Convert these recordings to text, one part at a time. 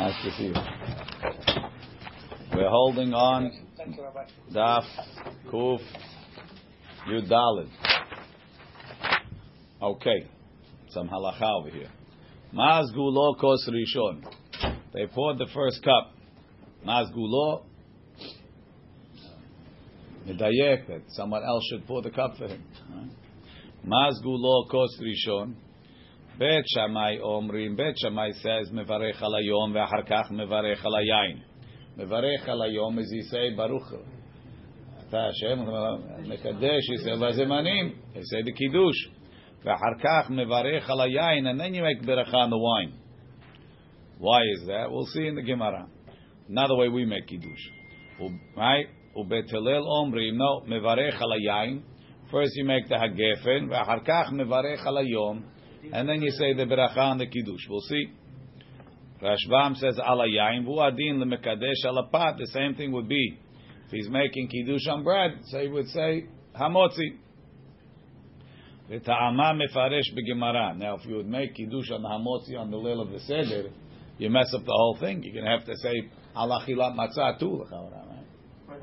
Nice to see you. We're holding on Daf Kuf Yudalid. Okay, some halacha over here. Maz gulo kos rishon. They poured the first cup. Maz gulo. Medayek that someone else should pour the cup for him. Maz gulo kos rishon. Bet Shammai Omrim, Bet Shammai says, Mevarech alayom, ve'achar kach is, you say, Baruch. Ata Hashem, Mekadesh, you say, Vazemanim, you say the Kiddush. Ve'achar kach mevarech alayayin, and then you make berachah on the wine. Why is that? We'll see in the Gemara. Another way we make Kiddush. Right? Ubet Hillel Omrim, no, Mevarech alayayin. First you make the Hagefen, ve'achar kach and then you say the beracha on the kiddush. We'll see. Rashbam says al hayayin, vu adin lemekadesh al apat. The same thing would be if he's making kiddush on bread, so he would say hamotzi. V'ta'ama mefaresh begemara. Now, if you would make kiddush on the hamotzi on the lil of the seder, you mess up the whole thing. You're going to have to say alachilat matzah too. Right?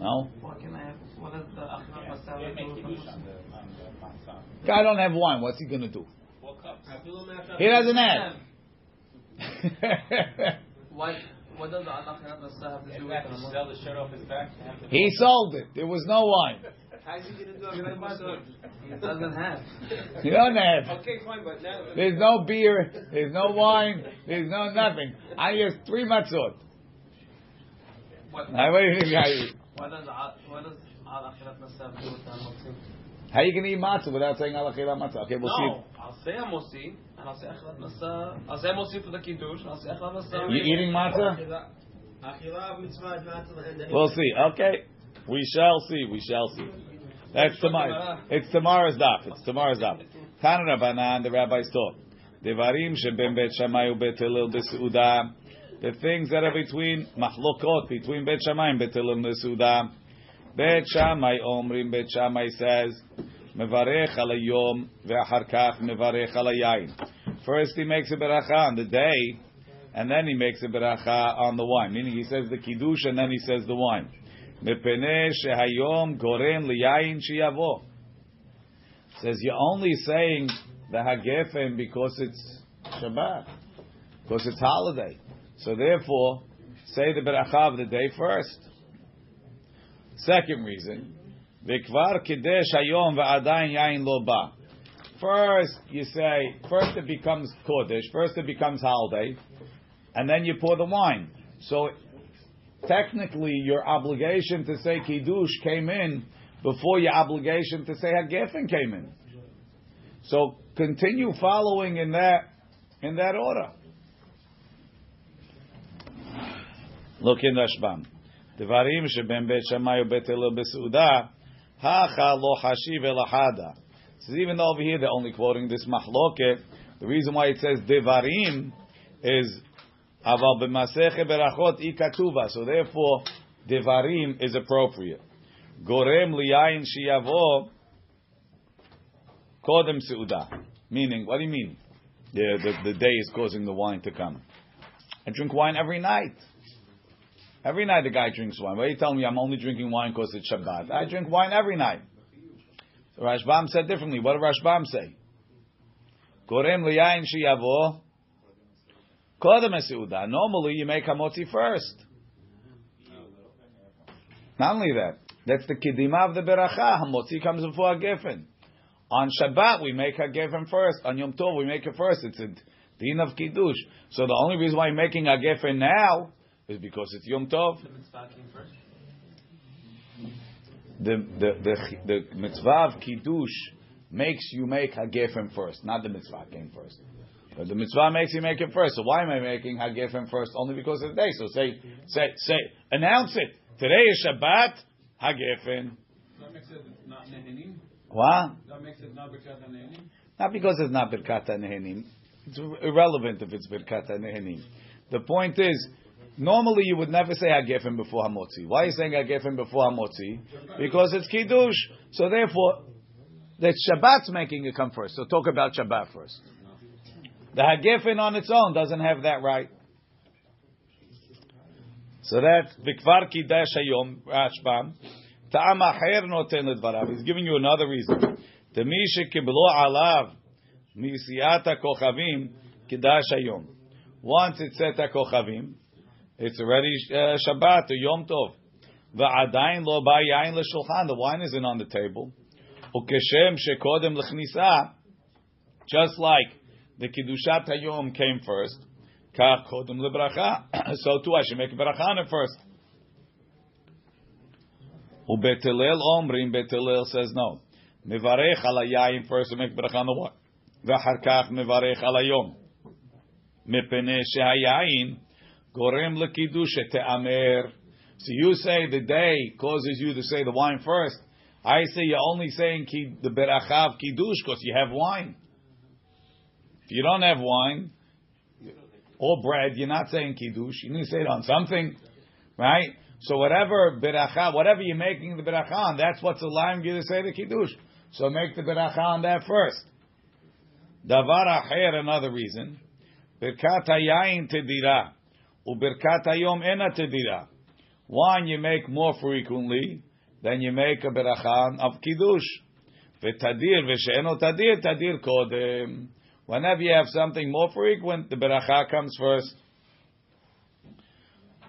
No. What can I have? What is the achilat matzah? Guy don't have wine. What's he going to do? He doesn't have. What what does the achilat matzah have to do with the Sell the shirt off his back. he sold it. There was no wine. How's he gonna do achilat matzah? He doesn't have. He don't have. Okay, fine, but now. There's no beer. There's no wine. There's no nothing. I use three matzot. What Now, what do you think I what does a- what does al have to do with the hamotzi? How you can eat matzah without saying alachilat matzah? Okay, we'll No, I'll say hamotzi and I'll say achilat matzah. I'll say hamotzi for the kiddush and I'll say achilat see. matzah. You eating matzah? We'll see. Okay, we shall see. We shall see. That's tomorrow. It's tomorrow's daf. It's tomorrow's daf. Tan Rabbanan, the rabbis taught. Devarim sheben bet Shammai ubet Hillel b'seuda. The things that are between machlokot between bet Shammai and bet Hillel b'seuda. Bet Shammai Omrim, Bet Shammai says, Mevarech al yom ve'achar kach mevarech al yain. First he makes a beracha on the day, and then he makes a beracha on the wine. Meaning he says the kiddush and then he says the wine. Mepeneh shehayom gorem liyain shiyavo. Says you're only saying the hagefen because it's Shabbat, because it's holiday. So therefore, say the beracha of the day first. Second reason, Vikvar Kedesh Hayom Va'adain Yain Loba. First, you say, first it becomes Kodesh, first it becomes holiday, and then you pour the wine. So, technically, your obligation to say Kiddush came in before your obligation to say Hagefen came in. So, continue following in that, in that order. Look in Rashbam. Devarim sheben bet Shammai ubet Hillel beseuda hacha lo hashiv elahada. So even over here they're only quoting this mahloket, the reason why it says devarim is Aval b'maseche berachot ikatuva. So therefore, devarim is appropriate. Gorem liyayin shiyavo kodem seuda. Meaning, what do you mean? The, the, the day is causing the wine to come. I drink wine every night. Every night the guy drinks wine. Why are you telling me I'm only drinking wine because it's Shabbat? I drink wine every night. So Rashbam said differently. What did Rashbam say? Seuda. Normally, you make hamotzi first. Not only that, that's the kidima of the beracha. Hamotzi comes before a hagefen. On Shabbat, we make a hagefen first. On Yom Tov, we make it first. It's a din of kiddush. So the only reason why you're making a hagefen now is because it's Yom Tov. The mitzvah came first. The the the, mitzvah of kiddush makes you make hagefen first, not the mitzvah came first. But the mitzvah makes you make it first. So why am I making hagefen first? Only because of the day. So say, say, say, announce it. Today is Shabbat, hagefen. That makes it not nehenim. What? That makes it not birkat nehenim. Not because it's not birkat nehenim. It's irrelevant if it's birkat nehenim. The point is, normally you would never say hagefen before hamotzi. Why are you saying hagefen before hamotzi? Because it's kiddush. So therefore, the Shabbat's making it come first. So talk about Shabbat first. The hagefen on its own doesn't have that right. So that's Vikvar Kidesh Hayom, Rashbam. Ta'am Acher Noten Ledvarav. He's giving you another reason. Temi Shekiblo Alav Misiyata Kochavim Kidash Hayom. Once it's set Kochavim, it's already uh, Shabbat or Yom Tov. Lo ba yain l'shulchan. The wine isn't on the table. Ukeshem shekodem l'chnisa. Just like the kiddushat hayom came first. Kodem lebracha. So too I should make bracha on it first. Ubet Hillel omrim. Bet Hillel says no. Mevarech hayayin first on the wine. V'achar kach mevarech hayom. Mepene shehayayin gorem lekiddush te'amer. So you say the day causes you to say the wine first. I say you're only saying ki, the berachav kiddush because you have wine. If you don't have wine or bread, you're not saying kiddush. You need to say it on something, right? So whatever beracha, whatever you're making the beracha on, that's what's allowing you to say the kiddush. So make the beracha on that first. Davar another reason. Birkat hayayin. Ubirkat hayom ena tedira. Wine you make more frequently than you make a berachan of kiddush. V'tadir v'she'eno tadir tadir kodem. Whenever you have something more frequent, the beracha comes first.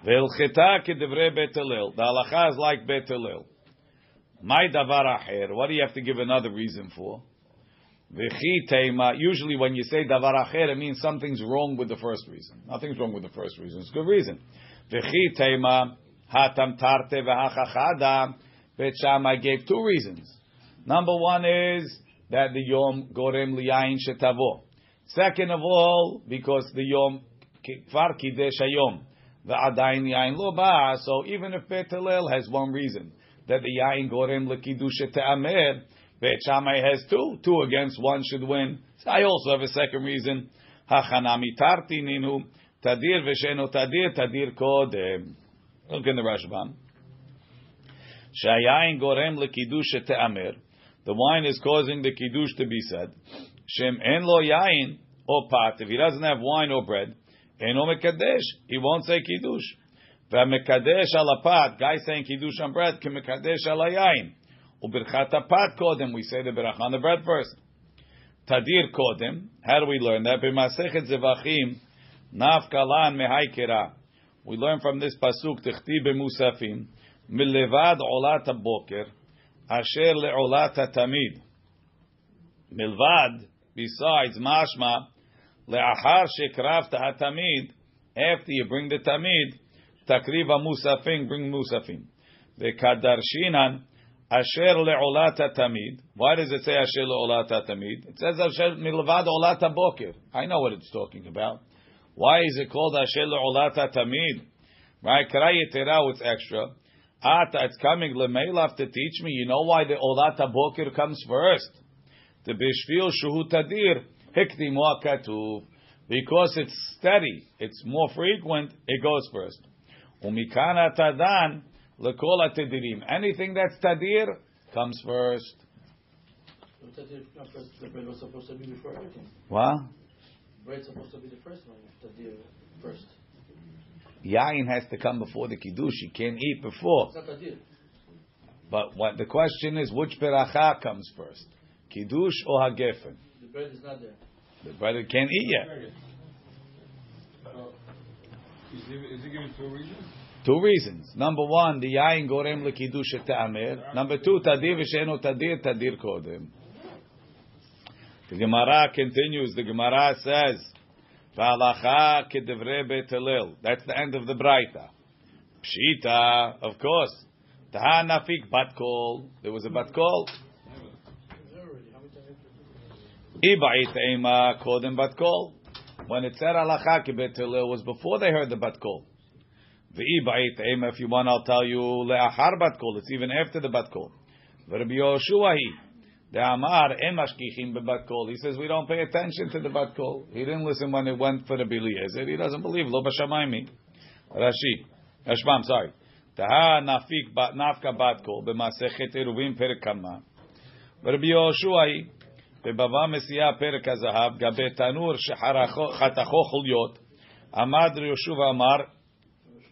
V'ilcheta kedevrei bet Hillel. The halacha is like bet Hillel. My davar acher. What do you have to give another reason for? Usually when you say davar acher, it means something's wrong with the first reason. Nothing's wrong with the first reason. It's a good reason. V'chi teima. Hatam tarte v'hachachada. Bet gave two reasons. Number one is that the yom gorem liyayin shetavo. Second of all, because the yom kfar kidesh hayom v'adayin yayin lo ba. So even if Bet has one reason that the yayin gorem lekidusha te'amer, Bet Shammai has two. Two against one should win. So I also have a second reason. Hachanami tarti ninu tadir v'sheno tadir tadir kodem. Look in the Rashbam. Shayayin gorem lekidusha te'amer. The wine is causing the kiddush to be said. Shem en lo yain or pat. If he doesn't have wine or bread, eno mekadesh. He won't say kiddush. V'mekadesh ala pat. Guy saying kiddush on bread. K'mekadesh ala yain. Ubirchat pat kodem. We say the berach on the bread first. Tadir kodem. How do we learn that? B'masechet zevachim. Naf kalan mehaykera. We learn from this pasuk tichti b'musafim. Milevad olat boker. Asher le'olat tamid. Milvad, besides mashma, le'achar shekravta hatamid, after you bring the tamid, takriva musafim, bring musafim. Ve'kadarshinan, asher le'olat tamid. Why does it say asher le'olat tamid? It says asher milvad olat boker. I know what it's talking about. Why is it called asher le'olat tamid? Right? Karayetera, oh, it's extra. Ata, it's coming lemeilaf to teach me. You know why the olata boker comes first? The bishvil shuhu tadir hikdimu katuv. Because it's steady, it's more frequent, it goes first. Umikana tadan lekola tedirim. Anything that's tadir comes first. The bread was supposed to be before everything. What? Bread's supposed to be the first one, the deer first. Yain has to come before the kiddush. You can't eat before. It's not a deer. But what the question is, which beracha comes first, kiddush or hagefen? The bread is not there. The brother can't eat yet. So, is he, is he giving two reasons? Two reasons. Number one, the yain gorem lekiddush te'amer. Number two, tadir v'sheno tadir tadir kodem. The Gemara continues. The Gemara says, "V'alacha kedevre bet Hillel." That's the end of the brayta. Pshita, of course. Taha nafik bat kol. There was a bat kol. Ibait ema kodem bat kol. When it said halacha kebet Hillel was before they heard the bat kol. V'ibait ema, if you want, I'll tell you le'achar bat kol. It's even after the bat kol. V'Rabbi Yoshua hi. The Amar em mashkichim bebat kol. He says we don't pay attention to the bat kol. He didn't listen when it went for the Eliezer. He doesn't believe lo b'shamayim. Rashi, Rashbam, sorry. Taha nafik bat nafka bat kol b'masechet eruvim perek kama. Rabbi Yoshua hi. בבבא מסיעה פרק הזהב, גבי תנור שחתכו חוליות, עמד יהושע ואמר,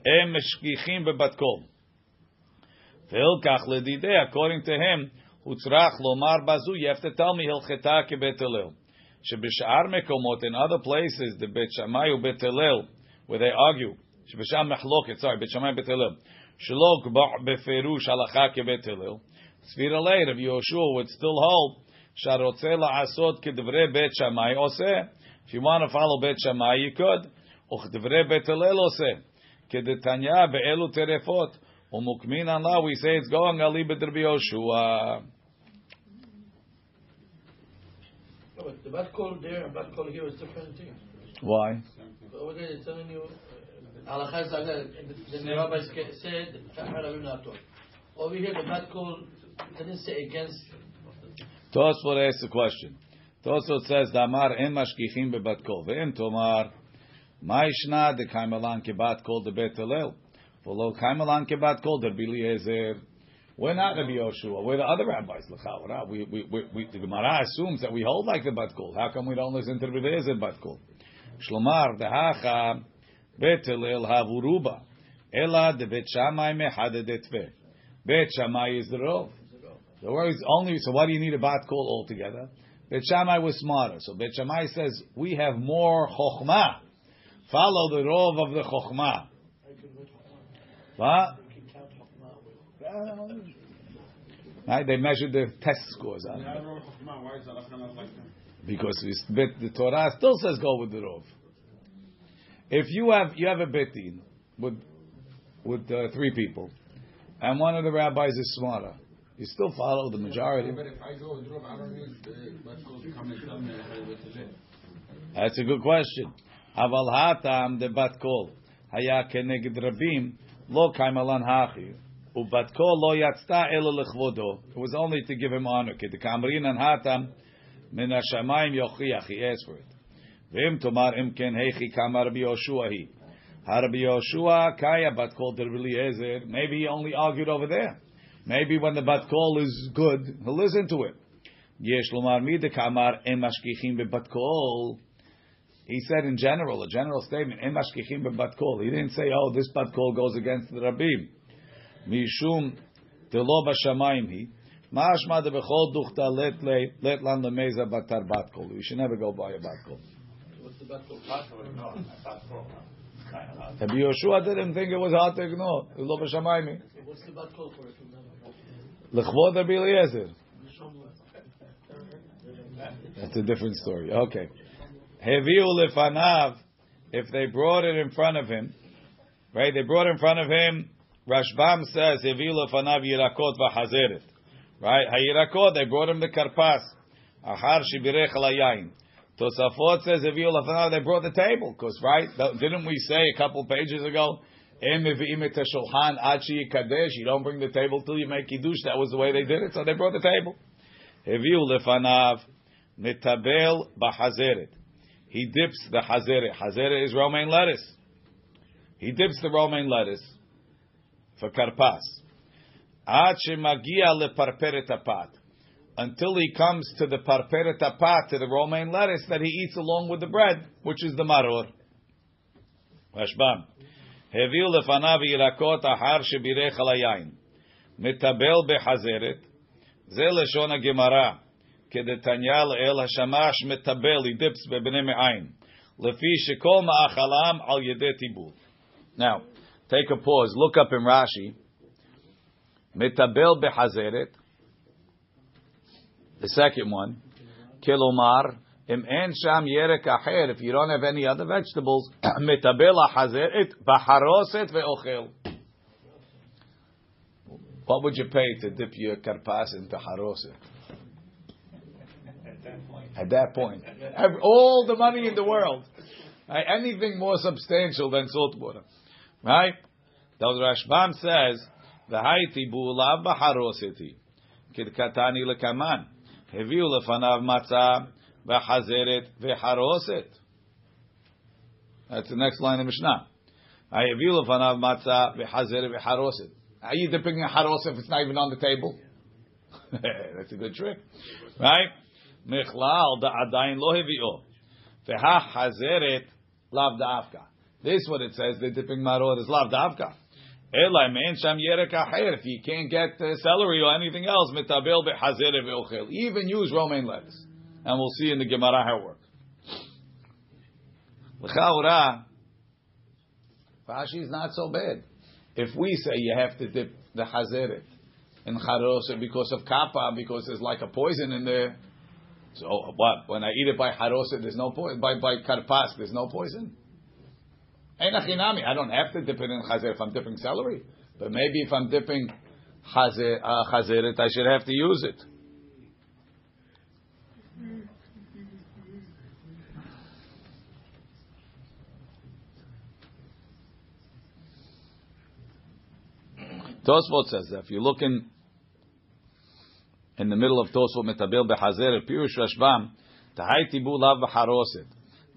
הם משגיחים בבת קול. והילקח לדידי, according to him, הוא צריך לומר בזו, you have to tell me הלכתה כבית הלל. שבשאר מקומות, in other places, the בית שמאי ובית הלל, where they argue, שבשם מחלוקת, sorry, בית שמאי ובית הלל, שלא קבע בפירוש הלכה כבית הלל, סביר עלי, רב יהושע would still hold, שהרוצה לעשות כדברי בית שמאי עושה. If you want to follow בית שמאי, you could. וכדברי בית הלל עושה. Kedetanya be'elu terefot. Umukmin Allah, we say it's going Ali b'derbi Yoshua. The bad call there and bad call here is different things. Why? Over there it's telling you. The rabbi said, over here the bat call didn't say against. Tosfot asks a question. Tosfot says, Damar en mashkichim be bat kol, ve'en tomar ma ishna de kaimelan kebat kol de bet hillel v'lo kaimelan kebat kol de Eliezer." We're not Rabbi Yoshua. We're the other rabbis. We, we, we, we, the Gemara assumes that we hold like the bat kol. How come we don't listen to Rabbi Eliezer bat? Shlomar dehacha bet hillel havuruba ela de bet shamai mehadedetve. Is the rov. The word is only so. Why do you need a bat kol altogether? Bet Shammai was smarter, so Bet Shammai says we have more chokhmah. Follow the rov of the chokhmah. What? Right? They measured the test scores on it Why is halacha not like because it's bet, the Torah still says go with the rov. If you have you have a betin with with uh, three people, and one of the rabbis is smarter, you still follow the majority. But if I go with Rob, I don't need the bat kol to come and tell me how to live. That's a good question. Hatam de bat kol haya keneged rabim lo kaimalan hachi ubat kol lo yatzta elo lechvodo. It was only to give him honor. An hatam min hashamayim yochiach. He asked for it. Yoshua hi. Rabbi Yoshua kaya bat kol de Eliezer. Maybe he only argued over there. Maybe when the bat kol is good, he'll listen to it. He said in general, a general statement, "Em mashkichim bebat kol." He didn't say, "Oh, this bat kol goes against the rabbim." Mishum delo b'shamayim hi. Mashma de bechol duchta let le let lan lemeza batar bat kol. We should never go by a bat kol. What's the bad call? Rabbi Yoshua didn't think it was hard to ignore. Lo b'shamayim. What's the call for it? Lechvod Rabbi Eliezer. That's a different story. Okay. Heviu lefanav. If they brought it in front of him, right? They brought in front of him. Rashbam says heviu lefanav yirakot v'chazeret. Right? Hayirakot. They brought him the karpas. Achar shibirech alayayin. Tosafot says heviu lefanav. They brought the table because right? Didn't we say a couple pages ago? You don't bring the table till you make kiddush. That was the way they did it, so they brought the table. Heviu lefanav metabel b'chazeret. He dips the hazeret. Hazeret is romaine lettuce. He dips the romaine lettuce for karpas. Ad shemagia leparperet apat. Until he comes to the parperet apat, to the romaine lettuce that he eats along with the bread, which is the maror. Rashbam. הביאו לפניו ירקות אחר שבירך על היין. מטבל בחזרת, זה לשון הגמרא. כדתניא לאל השמש מטבל, he dips בבני מעין. לפי שכל מאכלם על ידי טיבול. Now, take a pause, look up in Rashi. מטבל בחזרת, the second one, כלומר, אם אין שם ירק אחר, if you don't have any other vegetables, מטבל החזרת בחרוסת ואוכל. What would you pay to dip your karpas into haroset? At that point, Every- all the money in the world, right? anything more substantial than salt water, right? The Rashbam says, "V'haiti bu'ulav b'haroseti kidkatani lekaman heviu lefanav matzah v'chazeret v'haroset." That's the next line of Mishnah. Heviu lefanav matzah v'chazeret v'haroset. Are you dipping a haroset if it's not even on the table? That's a good trick, right? Michlal da adayin lo hevio. Veha hazeret lav da'afka. This what it says. They're dipping maror is lav davka. Ela men sham yerek acher. If you can't get uh, celery or anything else, metabel behazer ve'ochel. Even use romaine lettuce, and we'll see in the Gemara how it works. L'chaura, Rashi is not so bad. If we say you have to dip the hazeret in charoset because of kappa, because there's like a poison in there, so what? When I eat it by haroset, there's no poison. By by karpas, there's no poison. I don't have to dip it in chazer if I'm dipping celery, but maybe if I'm dipping chazer, uh, chazeret, I should have to use it. Tosfot says that if you look in in the middle of Tosfot Metabel Behazer Pirush Rashbam Tahai Tibu Lav Beharoset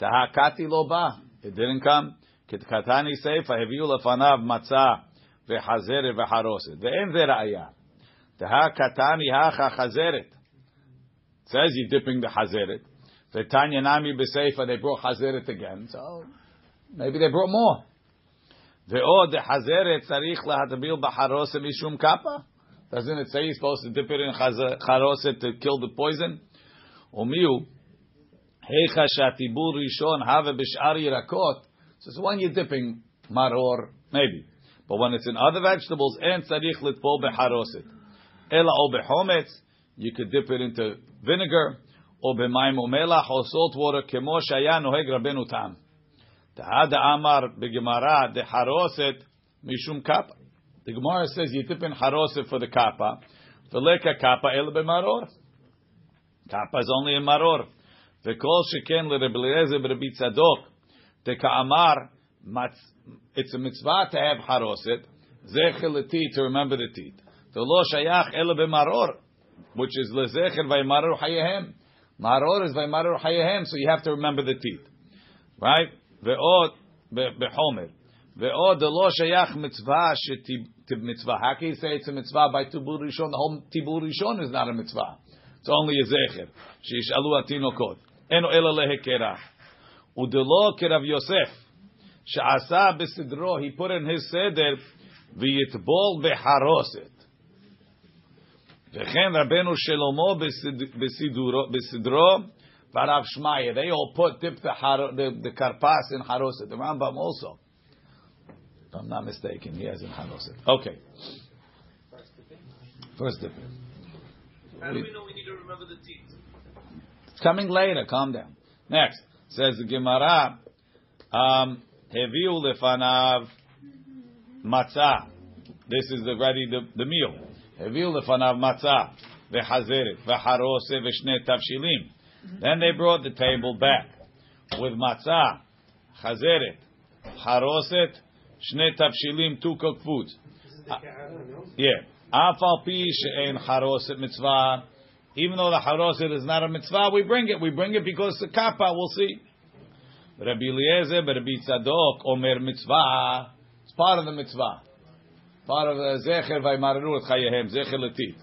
Tahakati Lo Ba it didn't come Kitkatani Seifa Heviu Lefanav Matzah Behazer Beharoset Ve'en Ze Ra'aya Tahakatani Hacha Chazeret says you're dipping the Hazeret Ve'tanya Nami Beseifa they brought Hazeret again so maybe they brought more ועוד חזרת צריך להטביל בחרוסת משום קאפה? Doesn't it say you're supposed to dip it in charoset to kill the poison? Umiu, heicha shatibur rishon have b'sh'ari rakot. So it's when you're dipping maror, maybe. But when it's in other vegetables, and tzarich litpol beharoset. Ela o behometz, you could dip it into vinegar, or b'mayim umelach, or salt water, kemo shaya noheg rabenu tam. Tahada amar b'gemara deharoset mishum kapa. The Gemara says you tip in Haroset for the Kappa. Veleka Kappa El Bemaror. Kappa is only in Maror. Vekol Sheken LeRebeliezer B'Rebbi Tzadok. The Ka'amar it's a mitzvah to have Haroset. Zechel teeth to remember the teeth. The Lo Shayach El Bemaror, which is Lezecher Vaymaror Hayehem. Maror is Vaymaror Hayehem, so you have to remember the teeth. Right? ועוד בחומר. ועוד לא שייך מצווה מצווה. How can you say it's a mitzvah by tibur rishon? The whole tibur rishon is not a mitzvah. It's only a zecher. שישאלו התינוקות. אין אלא להכרה. ודלא כרב יוסף, שעשה בסדרו, he put in his סדר, ויטבול בחרוסת. וכן רבנו שלמה בסדרו, Barav Shmaya. They all put dip the, har, the, the karpas in haroset. The Rambam also. If I'm not mistaken, he has in haroset. Okay. First dip. How do we know we need to remember the teeth? It's coming later. Calm down. Next says the Gemara. Um, Heviu lefanav matzah. This is the ready the, the meal. Heviu lefanav matzah v'chazeret v'harose v'shnei tavshilim. Then they brought the table back with matzah, chazeret, haroset, shne tavshilim, two cooked foods. Uh, yeah. Pi she'en haroset mitzvah. Even though the haroset is not a mitzvah, we bring it. We bring it because the kappa, we'll see. Rabbi Eliezer, Rabbi Tzadok, Omer mitzvah. It's part of the mitzvah. Part of the zecher vaymarenu chayehem, zecher letit.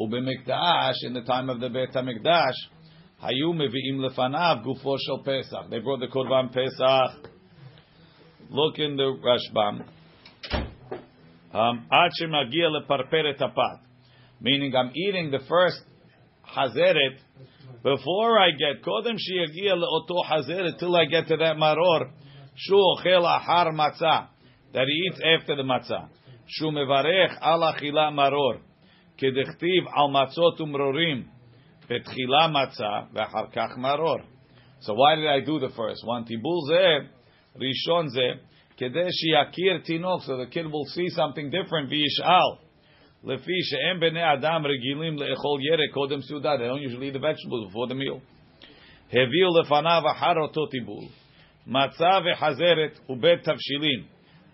Ubemikdash, in the time of the Beit HaMikdash, Hayu mevi'im lefanav gufo shel Pesach. They brought the korban Pesach. Look in the Rashbam. Um, Ad shemagia leparperet apat. Meaning I'm eating the first hazeret before I get kodem sheyagia leoto hazeret till I get to that maror. Shu ochel ahar matzah that he eats after the matzah. Shu mevarech al achila maror. כדכתיב על מצות ומרורים Betchila matzah v'achar kach maror. So why did I do the first one? Tibul zeh, rishon zeh, kedei sheyakir tinok, so the kid will see something different. V'yishal. Lefi she'em bnei adam regilim le'echol yerek kodem suda. They don't usually eat the vegetables before the meal. Heviu lefanav achar oto tibul. Matzah v'chazeret ubet tavshilin.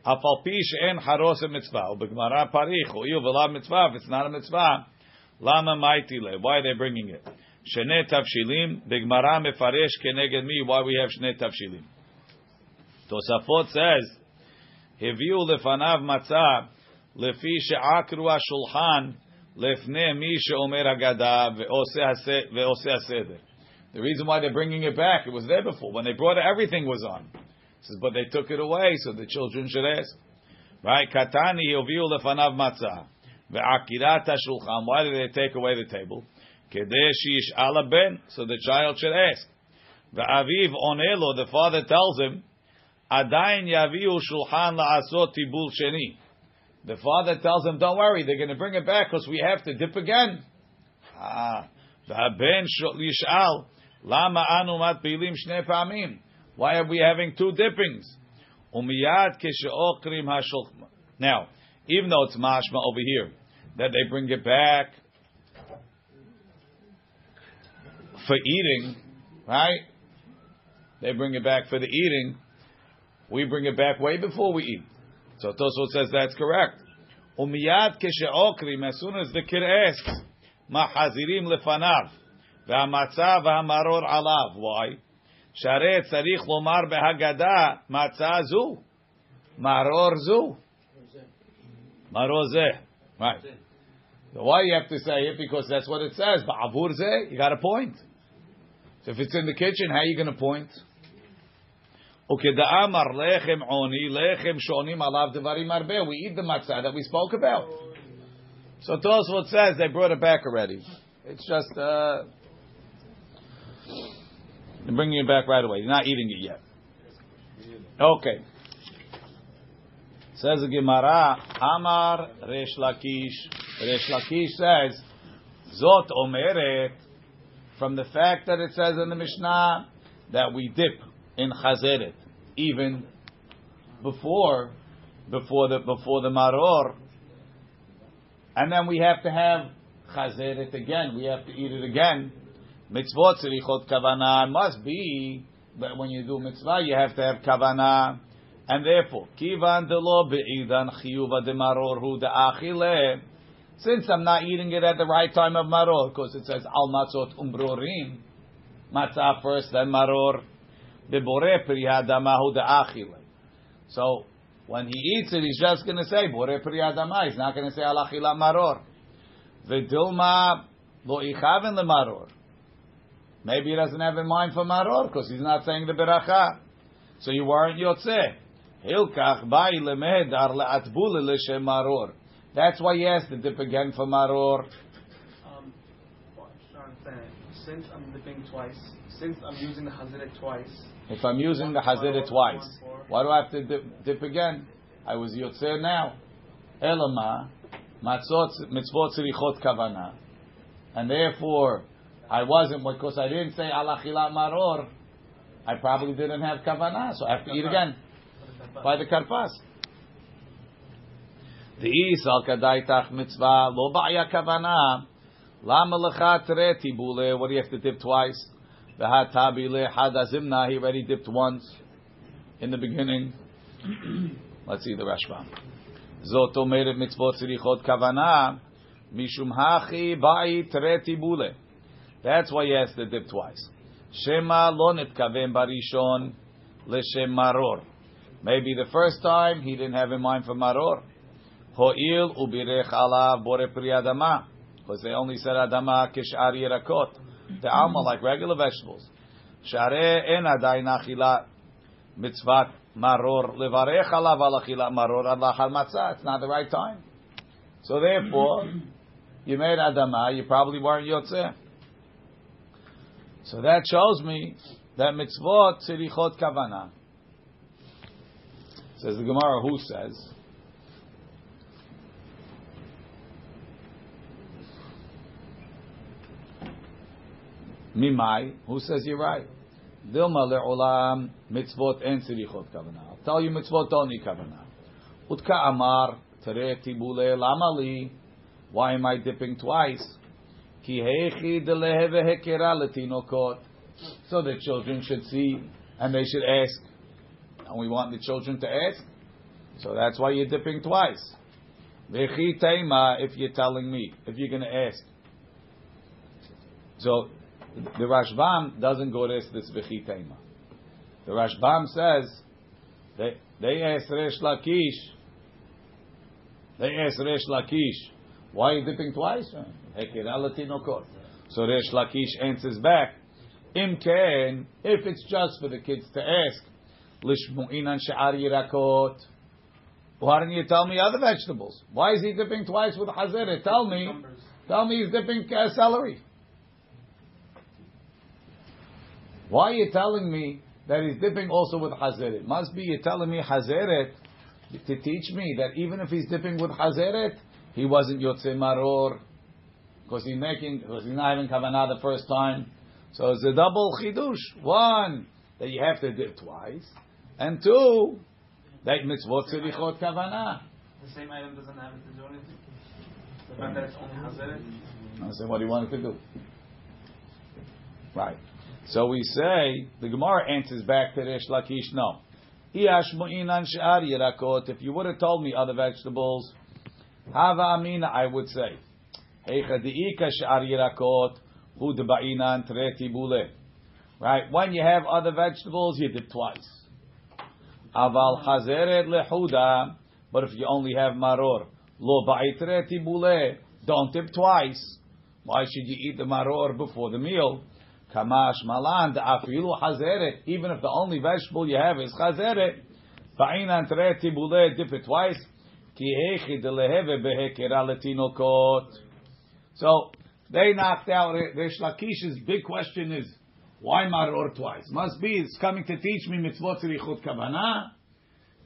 אף על פי שאין חרוס מצווה, ובגמרא פריך, הואיל ולאו מצווה, if it's not a mitzvah, Lama maitile. Why are they bringing it? Shene tavshilim. The Gemara mefaresh keneged mi. Why we have shne tavshilim? Tosafot says, Heviu lefanav matzah lefi she'akru hashulchan lefne mi she'omer agada ve'oseh haseder. The reason why they're bringing it back, it was there before. When they brought it, everything was on. says, but they took it away, so the children should ask. Right? Katani yoviu lefanav matzah. Ve'akirat shulchan. Why did they take away the table? Kedei ala ben. So the child should ask. The Ve'aviv onelo. The father tells him, Adain yaviu shulchan la'asot tibul sheni. The father tells him, don't worry, they're going to bring it back because we have to dip again. Ah. Ve'aben yish'al. Lama anu matpilim pamim. Why are we having two dippings? Umiyad hashulchma. Now, even though it's mashma over here, that they bring it back for eating, right? They bring it back for the eating We bring it back way before we eat. So Tosfot says that's correct. Umiyad kesheokrim, as soon as the kid asks, mahazirim lefanav, והמצה והמרור עליו. Why? שהרי צריך לומר בהגדה מצה זו, מרור זו. מרור זה. Right. So why you have to say it? Because that's what it says. Ba'avur ze, you got a point. So if it's in the kitchen, how are you going to point? Okay, the Amar lechem oni lechem shonim alav devarim arbe. We eat the matzah that we spoke about. So tell us what says they brought it back already. It's just uh, they're bringing it back right away. You're not eating it yet. Okay. Says the Gemara, Amar Resh Lakish. Resh Lakish says, Zot Omeret, from the fact that it says in the Mishnah that we dip in Chazeret even before, before the, before the Maror, and then we have to have Chazeret again, we have to eat it again. Mitzvot tzrichot kavana must be, that when you do mitzvah, you have to have kavana. And therefore, kivan delo be'idan chiyuva de maror hu de'achile. Since I'm not eating it at the right time of maror, because it says al matzot umbrorim, matzah first, then maror, bebore. So, when he eats it, he's just going to say bore priyadama. He's not going to say al achila maror. V'dilma lo ichaven le maror. Maybe he doesn't have in mind for maror because he's not saying the beracha. So you weren't yotzeh. Hilkach bai lemed ar le'atbul l'shem maror. That's why he has to dip again for maror. Um, what I'm trying to say, since I'm dipping twice, since I'm using the Haziret twice, If I'm using the hazirah twice, why do I have to dip, dip again? I was yotzeh now. Elama matzot mitzvot tzrichot kavana, and therefore I wasn't because I didn't say alachila maror. I probably didn't have kavana, so I have to eat again by the karpas. The is al kadaitach mitzvah lo ba'ya kavanah. Lama lecha tere tibule. What do you have to dip twice? V'hat tabile hadazimna. He already dipped once in the beginning. Let's see the Rashbam. Zot omeret mitzvot tzrichot kavanah. Mishum hachi ba'i tere tibule. That's why he has to dip twice. Shema lo nitkaven barishon l'shem maror. Maybe the first time he didn't have in mind for maror. Ho'il ubirech alav bore pri adama. Because they only said adama kishar yirakot. The alma like regular vegetables. Share en adayin achila mitzvat maror levarech alav al achila maror ad lachal matzah. It's not the right time. So therefore, you made adama, you probably weren't yotzeh. So that shows me that mitzvot tzirichot kavana. Says the Gemara, who says? Mimai, who says you're right? Le'olam mitzvot en tzirichot kavana. I'll tell you mitzvot don't need kavana. Utka amar tere tibule lamali. Why am I dipping twice? Ki hekera letinokot. So the children should see and they should ask. And we want the children to ask. So that's why you're dipping twice. Vechi teima, if you're telling me, if you're going to ask. So the Rashbam doesn't go this this vechi teima. The Rashbam says they they ask Resh Lakish. They ask Resh Lakish, why are you dipping twice? So Resh Lakish answers back, Im ken, if it's just for the kids to ask, lishmu'inan she'ar yirakot. Why didn't you tell me other vegetables? Why is he dipping twice with hazeret? Tell me. Tell me he's dipping uh, celery. Why are you telling me that he's dipping also with hazeret? Must be you're telling me hazeret to teach me that even if he's dipping with hazeret, he wasn't yotze maror because he's making because he's not having kavanah the first time. So it's a double chidush. One that you have to dip twice, and two that mitzvot tzirichot kavanah. The same item doesn't have it to do anything. The fact that it's only hazard. I said, what do you want it to do? Right. So we say, the Gemara answers back to Rish Lakish, no. If you would have told me other vegetables, hava amina, I would say. Right? When you have other vegetables, you dip twice. Aval chazeret lehuda. But if you only have maror, lo ba'itreti bule, don't dip twice. Why should you eat the maror before the meal? Kamash malan afilu hazeret. Even if the only vegetable you have is hazeret, ba'inan treti bule, dip it twice. So they knocked out Rish Lakish's big question is why maror twice? Must be it's coming to teach me mitzvot tzrichut kavanah.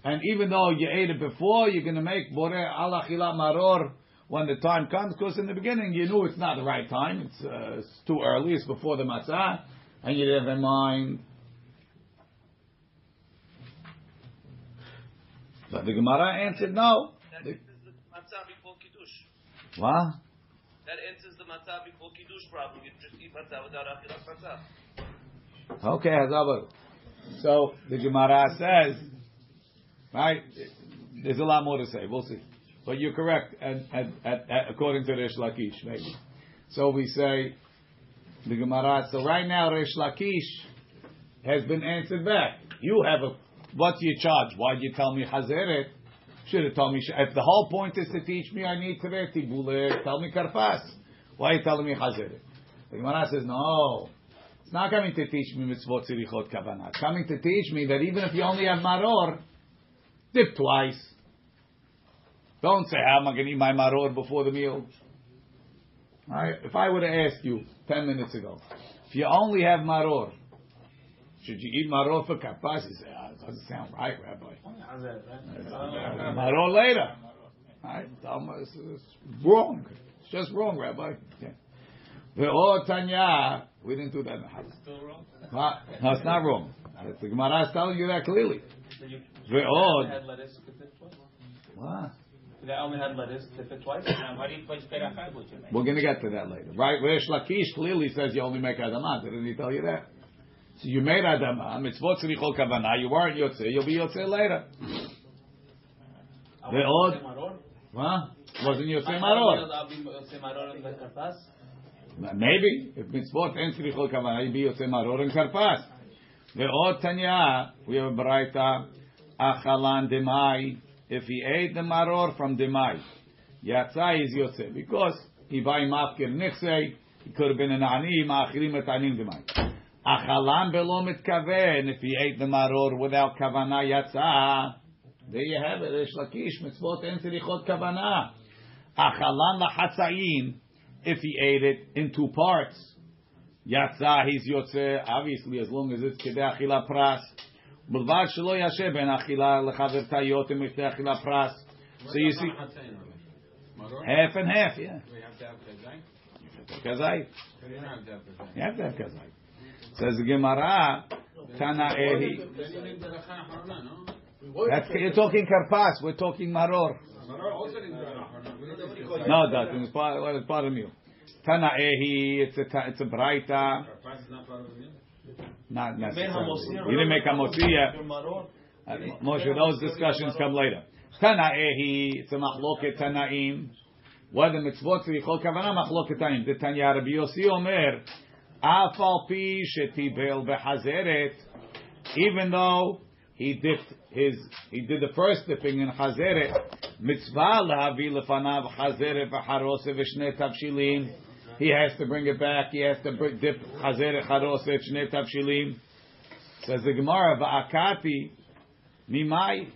And even though you ate it before, you're going to make bore ala chila maror when the time comes. Because in the beginning you knew it's not the right time. It's, uh, it's too early. It's before the matzah, and you didn't have in mind. But the Gemara answered no. That answers the matzah before kiddush. What? That answers the matzah before kiddush problem. You just eat matzah without achilas matzah. Okay, Hazabar. So the Gemara says, right? There's a lot more to say. We'll see. But you're correct, and, and, and, and according to Rish Lakish, maybe. So we say the Gemara. So right now, Rish Lakish has been answered back. You have a what's your charge? Why did you tell me Hazeret? Should have told me. If the whole point is to teach me, I need Tereti Bule. Tell me Karfas. Why are you telling me Hazeret? The Gemara says no. It's not coming to teach me mitzvot tzirichot kavanah. It's coming to teach me that even if you only have maror, dip twice. Don't say, how am I going to eat my maror before the meal? Alright, if I would have asked you ten minutes ago, if you only have maror, should you eat maror for kapas? You say, ah, it doesn't sound right, Rabbi. Right? Maror later. Alright, it's, it's wrong. It's just wrong, Rabbi. Yeah. Tanya, we didn't do that in the house. Still wrong? No, it's not wrong. The Gemara is telling you that clearly. So you- They had lettuce, you could dip twice. Only had lettuce, dip it. We're going to get to that later. Right? Rish Lakish clearly says you only make Adamah. Didn't he tell you that? So you made Adamah, mitzvot tzrichol kavanah, you weren't Yotzeh, you'll be Yotzeh later. I They want all- to say maror. What? Wasn't Yotzeh I- I Maror. I'll be say maror in the karpas. Maybe. If mitzvot and tzrichol kavanah, you'll be Yotzeh Maror and Karpas. Ve'od Tanya, we have a Baraita, Achalan Demai, if he ate the Maror from the Demai, Yatsa is Yotzeh, because he buy Mafkir Nichsei, he could have been an Ani, Ma'achirim et Anim Demai. Achalan belo mitkaven, if he ate the Maror without Kavanah Yatsa, there you have it, Rish Lakish, mitzvot and tzrichot Kavanah. Achalan lachatzayim, if he ate it in two parts, Yatsa, he's yotze, obviously, as long as it's kedei achila pras. בלבד שלא ישב בין אכילה לחברתיות ומכדי אכילה פרס. So you see, Maror? half and half, yeah. We have to have kazai? Kazai. We don't have to have kazai. You have to have kazai. Says the Gemara, Tana Ehi. Then you need the lachana harona, no? That's, you're talking karpas, we're talking maror. Maror also needs the lachana harona. We don't have kazai. No, it doesn't. It's part, well, it's part of the meal. Tana Ehi, it's a, ta- it's a braita, Karpas is not part of the meal? Not necessarily. You didn't make yet. Maror. Uh, Moshe, those discussions come later. Tana'ehi, it's a machloket Tana'im. Whether mitzvot tzrichot kavana machloket Tana'im. The Tanya Rabbi Yossi Omer, Af al pi shetibel behazeret, even though he dipped his, he did the first dipping in chazeret, mitzvah lahavi lefanav chazeret v'charose v'shnei tavshilim. He has to bring it back. He has to dip. Says the Gemara, va'akati, Mimai.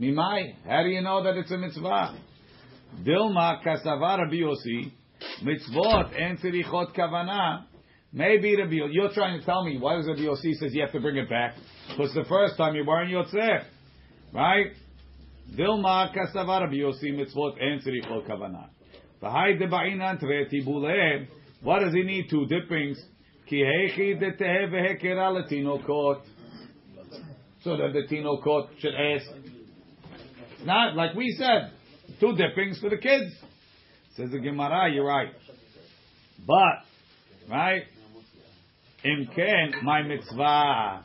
Mimai. How do you know that it's a mitzvah? Dilma kasavar Rabbi. Mitzvot and tzirichot kavana. Maybe Rabbi. You're trying to tell me why does Rabbi Yossi says you have to bring it back? Because the first time you weren't yotzeh. Right? Dilma kasavar Rabbi mitzvot and tzirichot kavana. What does he need? Two dippings. So that the Tino tinokot should ask. Not like we said. Two dippings for the kids. Says the Gemara, you're right. But, right? Imken, my mitzvah.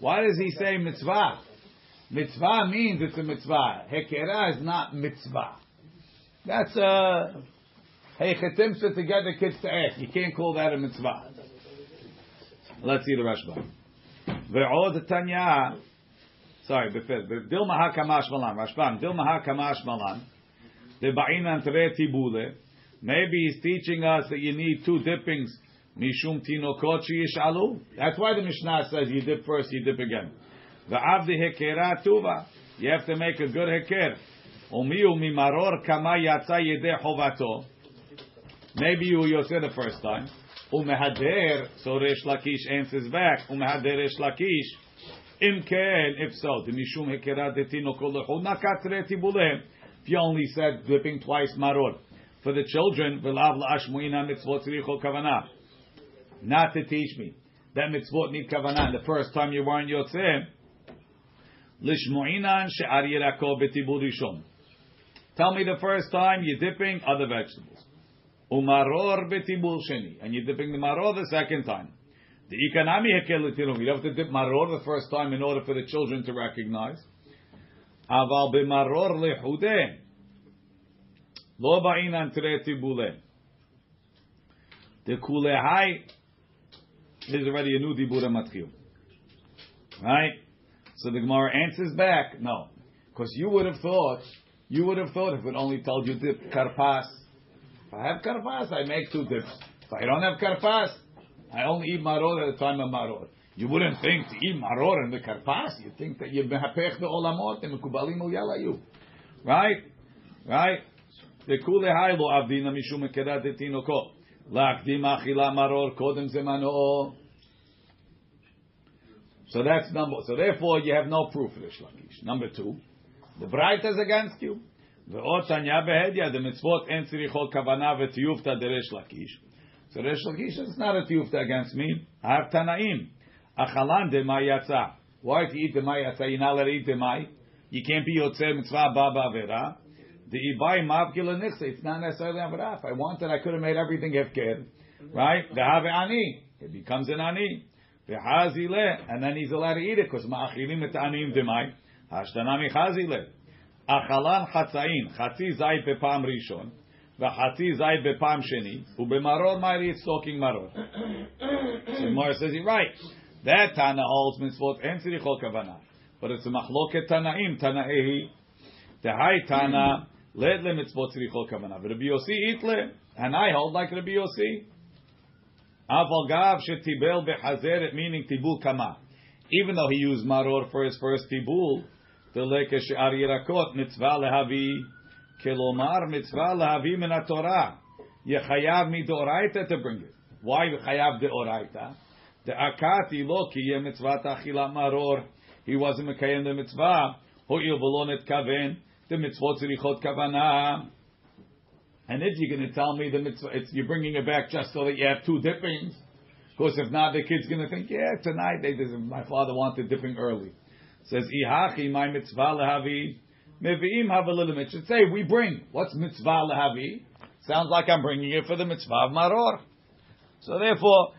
Why does he say mitzvah? Mitzvah means it's a mitzvah. Hekera is not mitzvah. That's a hey chetimsa to get the kids to act. You can't call that a mitzvah. Let's see the Rashba. Ve'od Tanya. Sorry, Dilma ha kamash malan. Rashbam. Dilma ha kamash malan. Tibule. Maybe he's teaching us that you need two dippings. Mishum tinokot yishalu. That's why the Mishnah says you dip first, you dip again. The avdi hekera tuva. You have to make a good heker. Maybe you said the first time. Umehader, so Resh Lakish answers back. Umehader Resh Lakish. Im ken, if so, the mishum hekera detino kol nakat tibule. If you only said dipping twice maror for the children, v'lav la'ashmuina mitzvot tzricho kavana. Not to teach me that mitzvot need kavana. The first time you weren't yotzeh, lishmuinan she'ar yirako betibul rishon. Tell me the first time you're dipping other vegetables. Umaror betibul sheni, and you're dipping the maror the second time. The ikanami hekel You have to dip maror the first time in order for the children to recognize. Aval b'maror lehudeh. Lo ba'inan tibule. The kulehai is already a new dibura matchil. Right? So the Gemara answers back, no. Because you would have thought, you would have thought if it only told you dip karpas. If I have karpas, I make two dips. If I don't have karpas, I only eat maror at the time of maror. You wouldn't think to eat maror and the karpas. You think that you've mehapech the olamot and mekubalim yala you, right? Right? The kule haylo avdina mishum kedat etinoko. Lakdim achila maror kodem zemano. So that's number. So therefore, you have no proof, Rish Lakish. Number two, the bright is against you. The behedya the mitzvot en tzirichot kavana v'tiyufta de Rish Lakish. So Rish Lakish is not a tiyufta against me. I have tanaim. Achalan de yatsa. Why to eat the yatsa? You're not allowed to eat the may. You can't be yotzei mitzvah baba avera. The ibai mavkila nichse. It's not necessarily avera. If I wanted, I could have made everything hefker. Right? The have ani. It becomes an ani. The V'hazile, and then he's allowed to eat it because ma'achilim et anim demai. Chazile. Achalan chatzain, chatzi zayit bepam rishon, v'chatzi zayit bepam sheni, u'bemaror ma'iri it's talking maror. So Gemara says he's right. That Tana holds mitzvot en tzirichol kavana. But it's a Tana'ehi. The high Tana led le mitzvot tzirichol kavana. Rabbi Yossi itle, and I hold like Rabbi Yossi. Aval gav shetibel behazeret, meaning tibul kama. Even though he used maror for his first tibul, the leke she'ar yirakot mitzvah lehavi, kelomar mitzvah lehavi min Torah. Yechayav midoraita to bring it. Why? The akati lo ki mitzvah achilat maror. He wasn't mitzvah. Ho'il v'lo kaven the mitzvot tzirichot kavana. And if you're going to tell me the mitzvah, you're bringing it back just so that you have two dippings, because if not, the kid's going to think, yeah, tonight they, my father wanted dipping early. It says ihachi my mitzvah lehavi meviim little bit. Should say we bring. What's mitzvah lehavi? Sounds like I'm bringing it for the mitzvah of maror. So therefore,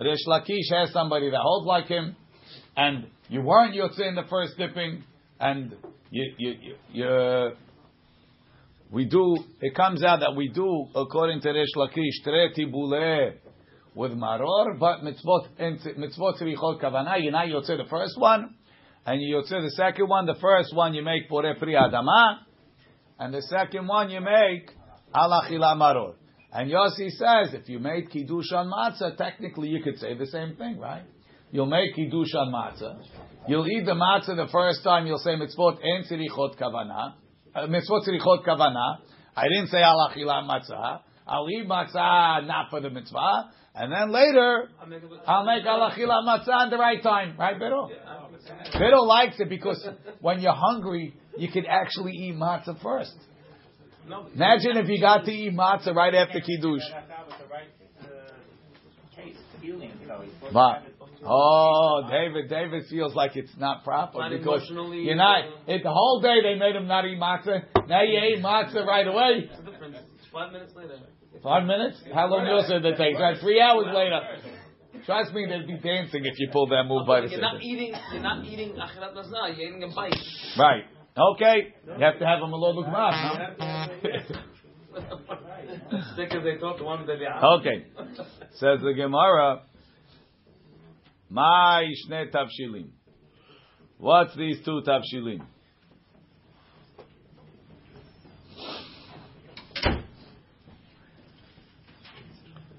Rish Lakish has somebody that holds like him, and you weren't yotze in the first dipping, and you you you. you we do, it comes out that we do, according to Resh Lakish, Treti Bule with Maror, but mitzvot, mitzvot tzrichot kavana, you now yotze the first one, and you yotze the second one. The first one you make Bore Pri Adama, and the second one you make Alachila Maror. And Yossi says, if you made Kiddush on Matzah, technically you could say the same thing, right? you'll make kiddush on matzah. You'll eat the matzah the first time. You'll say mitzvot en tzirichot kavana. Uh, mitzvot tzirichot kavana. I didn't say al achilat matzah. I'll eat matzah not for the mitzvah, and then later I'll make a- I'll make al achilat matzah at the right time. Right, Beto? Beto likes it because when you're hungry, you can actually eat matzah first. No, Imagine if you got to eat matzah right after kiddush. But oh, David, David feels like it's not proper Not because you're not. uh, It, the whole day they made him not eat matzah. Now you ate matzah right away. What's the difference? Five minutes later. Five minutes? How long you said it takes? Right, three hours later. Trust me, they'd be dancing if you pulled that move by the You're not eating. You're not eating achirat nazar. You're eating a bite. Right. Okay. You have to have a malod lukmah. Sick as they talk, one that they Okay. Says the Gemara, My shne tavshilim. What's these two tavshilim?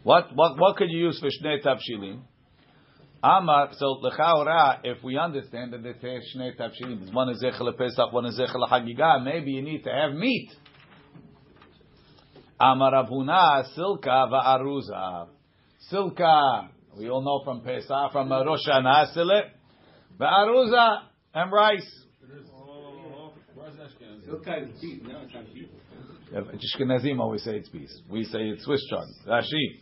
What what what could you use for shne tavshilim? Amar, so lechaora, if we understand that there's shne tavshilim, one is zechel pesach, one is zechel hagigah, maybe you need to have meat. Amar Abuna, silka va'aruza. Silka, we all know from Pesach, from Rosh Hashanah, silet. Va'aruza, and rice. Where's Ashkenaz? Yeah, Ashkenazim always say it's peace. We say it's Swiss chard. Rashi.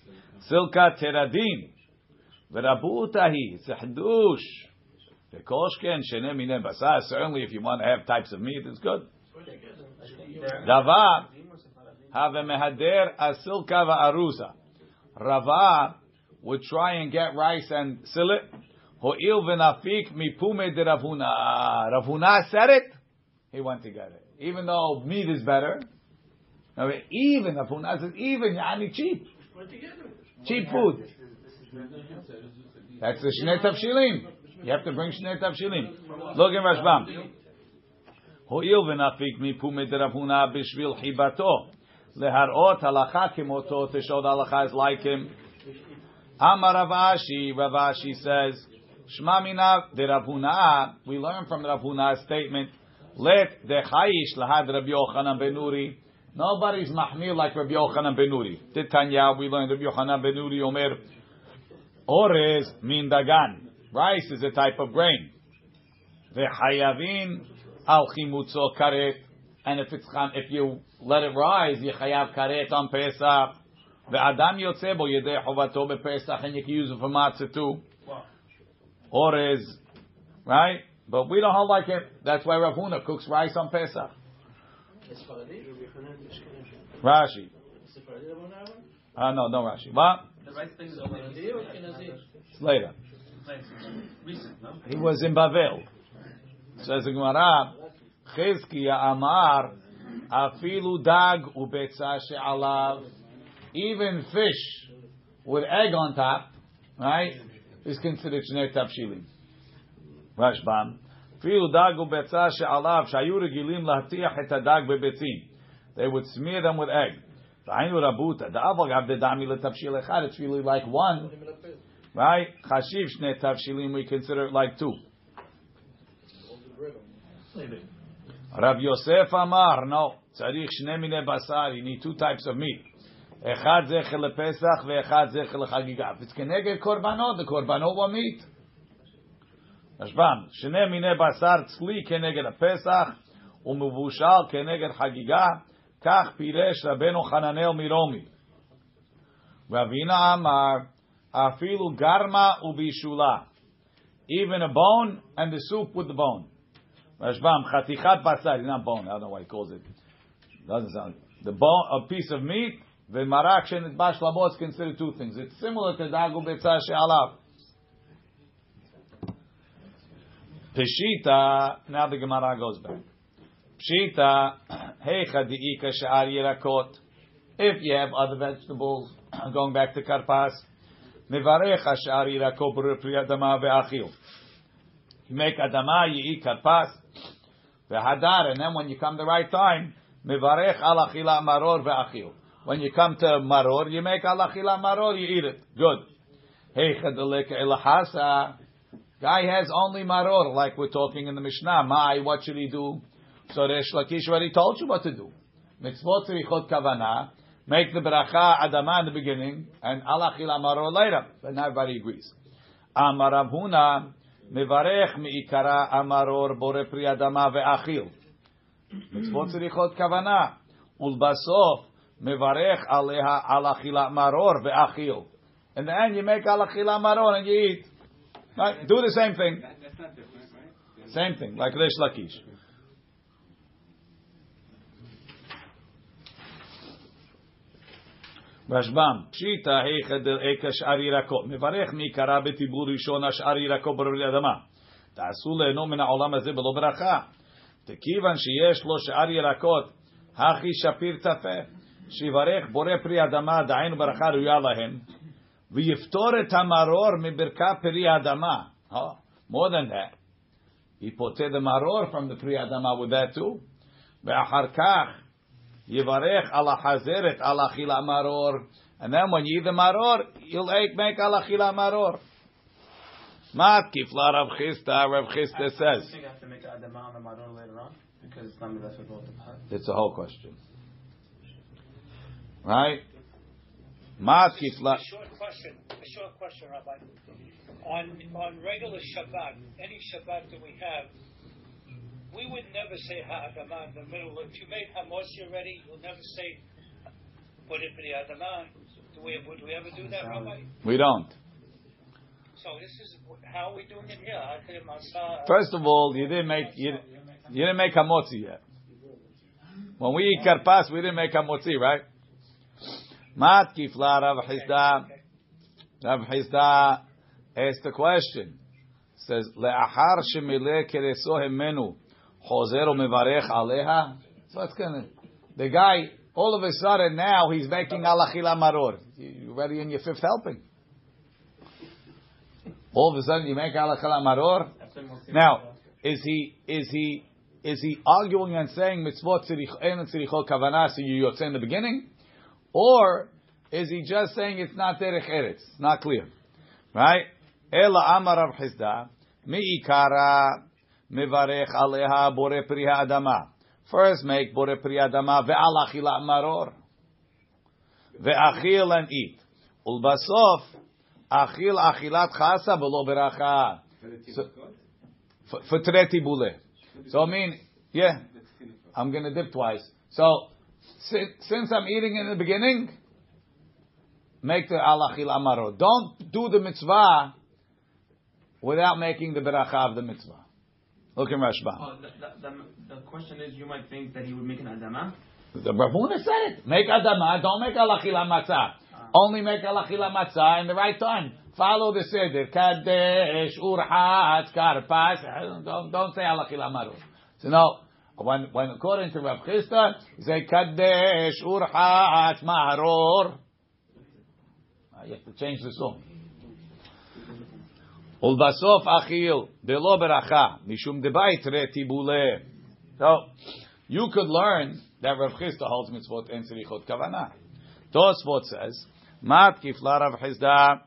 Silka teradim. V'rabu utahi. It's a hadush. V'koshken shene mine basar. Certainly if you want to have types of meat, it's good. Rava. Have mehader asilka va'aruza. Rava would try and get rice and sillet. Ho'il v'nafik mipume de Ravuna. Ravuna said it. He went to get it. Even though meat is better. I mean, even Ravuna says even yani cheap. Cheap food. That's the Shnei Tavshilim. You have to bring Shnei Tavshilim. Look in Rashbam. הואיל ונפיק מפומי דרבונה בשביל חיבתו, להראות הלכה כמותו, תשעות הלכה is like him. Amar Rav Ashi, Rav Ashi says, Shma mina derabuna, we learn from the Rabbuna's statement, let the dechayish lahad Rabbi Yochanan ben Nuri, Nobody's mahmir like Rabbi Yochanan ben Nuri. Titanya, we learned Rabbi Yochanan ben Nuri Omer, Orez min dagan. Rice is a type of grain. V'chayavin al chimutzo karet. And if it's if you let it rise, you chayav karet on Pesach. Ve'adam yotze bo yedei chovato bePesach, and you can use it for matzah too. Orez, right? But we don't hold like it. That's why Rav Huna cooks rice on Pesach. Rashi. Ah, no, no Rashi. What? The right thing is It's later. recent, no? He was in Bavel. Says the Gemara, Chizkiya Amar, Afilu dag ubetza she'alav. Even fish with egg on top, right, is considered shnei tavshilim. Rashbam. They would smear them with egg. It's really like one, right? Chashiv shnei tavshilim, we consider it like two. Rav Yosef Amar, no. Tzarich shnei mine basar, you need two types of meat. Echad zechel lepesach ve'echad zechel chagiga. If it's keneged korbanot, the korbanot were meat. רשב"ם, שני מיני בשר צלי כנגד הפסח ומבושל כנגד חגיגה, כך פירש רבנו חננאל מרומי. רבינה אמר, אפילו גרמה ובישולה. Even a bone and the soup with the bone. Rashbam, chatichat basar, not bone, I don't know why he calls it. Doesn't sound. The bone, a piece of meat, the marak shenit bash labo is considered two things. It's similar to dagu betzah she'alav. Peshita, now the Gemara goes back. Pshita, heicha di'ika she'ar yirakot. If you have other vegetables, going back to karpas, mevarech she'ar yirakot b'ripri adama ve'achil. You make adama, you eat karpas, ve'hadar, and then when you come the right time, mevarech al achila maror ve'achil. When you come to maror, you make al achila maror, you eat it. Good. Heicha deleka elahasa. Guy has only maror, like we're talking in the Mishnah. My, what should he do? So Resh Lakish already told you what to do. Mitzvot. Make the bracha adama in the beginning and alachil maror later. But not everybody agrees. Amar Rav Huna mevarech miikara amaror bore pri adama ve'achil. Mitzvot tzrichot kavana. Ulbasof mevarech aleha alachil maror ve'achil. In the end, you make alachil maror and you eat. Right? Do the same thing. That's not different, right? Same thing, like Resh Lakish. רשב"ם, פשיטא היכא דלאקא שאר ירקות, מברך מי קרא בטיבור ראשון השאר ירקות ברור אדמה. תעשו ליהנו מן העולם הזה בלא ברכה. וכיוון שיש לו שאר ירקות, הכי שפיר צפה, שיברך בורא פרי אדמה, דהיינו ברכה ראויה להם, ויפתור את המרור מברכת פרי האדמה. Oh, more than that. He potter the maror from the פרי האדמה with that too. ואחר כך יברך על החזרת, על אכיל המרור. And then when you eat the maror, you'll make ala אכיל maror. Matkif la Rav Chisda. Rav Chisda says. Do you have to make adama on the maror later on because it's not the best of pot? It's a whole question, right? Ma A Short question. A short question, Rabbi. On on regular Shabbat, any Shabbat that we have, we would never say Ha'adamah in the middle. If you made Hamosi already, you'll never say Bodhipati Adamah. Do we, would we ever do that, Rabbi? We don't. So this is how we do it here. First of all, you didn't make you, you didn't make hamotzi yet. When we eat karpas, we didn't make hamotzi, right? Mat kifla Rav Hizda. Rav Hizda asked the question. Says le'achar shemile kereso hemenu chozer mevarech aleha. So it's gonna. The guy, all of a sudden now he's making alachila maror. You're already in your fifth helping. All of a sudden you make alachila maror. Now, is he is he is he arguing and saying mitzvot tzirichot kavana so you yotze in the beginning, or is he just saying it's not derech eretz? It's not clear, right? Ela amar Rav Hizda miikara mevarech aleha bore pri adama. First, make bore pri adama ve'alachila maror ve'achil and eat. Ulbasof achil achilat chasa v'lo beracha. So- for, for Treti Bule. So I mean, yeah, I'm going to dip twice. So since, since I'm eating in the beginning, make the alachil amaro. Don't do the mitzvah without making the beracha of the mitzvah. Look in Rashba. Oh, the, the, the, question is, you might think that he would make an adama. The Ravuna said it. Make adama, don't make alachil matzah. Ah. Only make alachil matzah in the right time. Follow the seder. Kadesh, urhat, karpas. Don't, don't say alachil amaru. So no, when, when according to Rav Chisda, they kadesh urhat maharor. Ah, you have to change the song. Ulbasof אכיל, דלא ברכה, משום דבית רטיבולה. So, you could learn that Rav Chisda holds mitzvot and tzrichot kavana. Tosfot says, מתקיף לרב Chisda.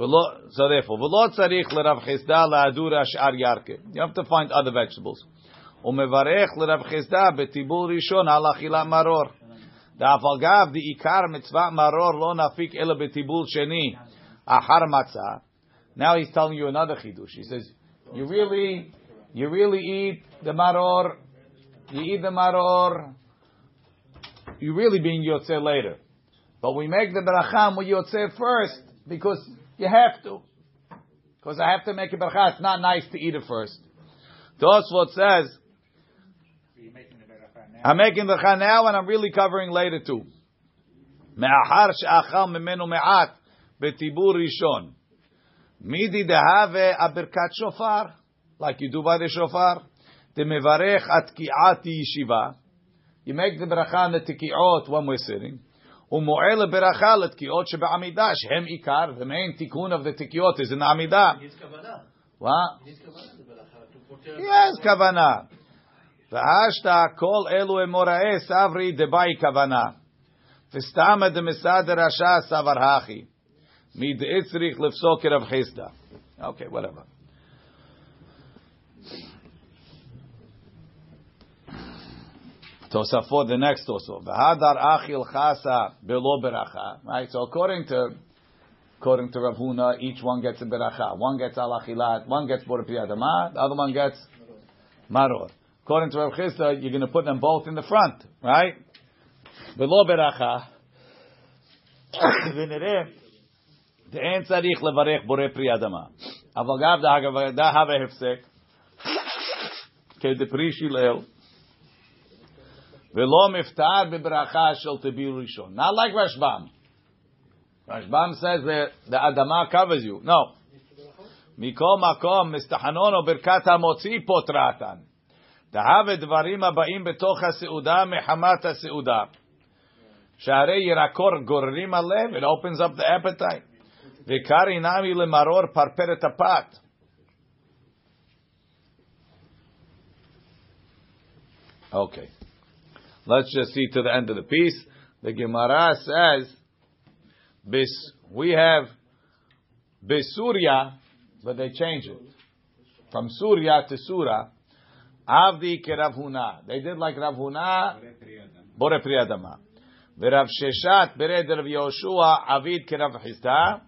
ולא, so therefore, ולא צריך לרב חסדה להדור השאר ירקה. You have to find other vegetables. ומברך לרב חסדה בטיבול ראשון על אכילה מרור. דאף אגב, דעיקר מצווה מרור לא נפיק אלא בטיבול שני, אחר מצה. Now he's telling you another chidush. He says, you really, you really eat the maror, you eat the maror, you really being yotze later. But we make the bracha with yotze first, because you have to. Because I have to make a bracha. It's not nice to eat it first. Tosfot says, I'm making the bracha now and I'm really covering later too. מאחר שאכל ממנו מעט בטיבור ראשון, Midi dehave abirkat shofar, like you do by the shofar. The mevarech at ki'at yeshiva. You make the bracha on the tikiot when we're sitting. Umu'el beracha letkiot shebe'amidah. Shem ikar. The main tikkun of the tikiot is in the amidah. Needs kavanah. What? Needs kavanah the beracha to protect. Yes, kavana. V'hashta kol elu emorae savri debai kavana. V'stama de mesad rasha savar hachi. Mid itzrich lefsok Rav Chisda. Okay, whatever. Tosafot, the next also. V'hadar achil chasa below beracha. Right. So according to according to Rav Huna, each one gets a beracha. One gets al achilat. One gets bor piyadama. The other one gets maror. According to Rav Chisda, you're going to put them both in the front, right? Below beracha. ונראה, דאין צריך ולא מפטר בברכה של טביל ראשון. Not like Rashbam. Rashbam says that the Adama covers you. No. מכל מקום, מסתחנון או ברכת המוציא פוטרתן. דהווה דברים הבאים בתוך הסעודה מחמת הסעודה. שהרי ירקור גוררים הלב, it opens up the appetite. וקרי נמי למרור פרפר את הפת. Okay. Let's just see to the end of the piece. The Gemara says, Bis, we have Bisuria, but they change it. From Surya to Surah, Avdi ke Rav Huna. They did like Ravuna, Bore Priyadama. V'Rav Sheshat bered Rav Yoshua, Avid ke Rav Hizda,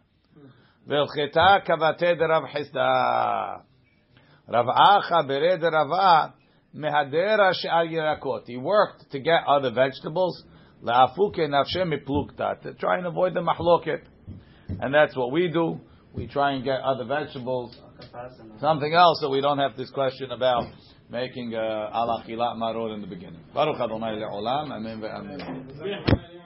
V'Lcheta kavate de Rav Hizda. Rav Acha bered Ravah, mehadera she'al yirakot. He worked to get other vegetables. La'afuke nafshe miplukta. To try and avoid the mahloket. And that's what we do. We try and get other vegetables. Something else so we don't have this question about making ala uh, maror in the beginning. Baruch Adonai le'olam. Amen ve'amen.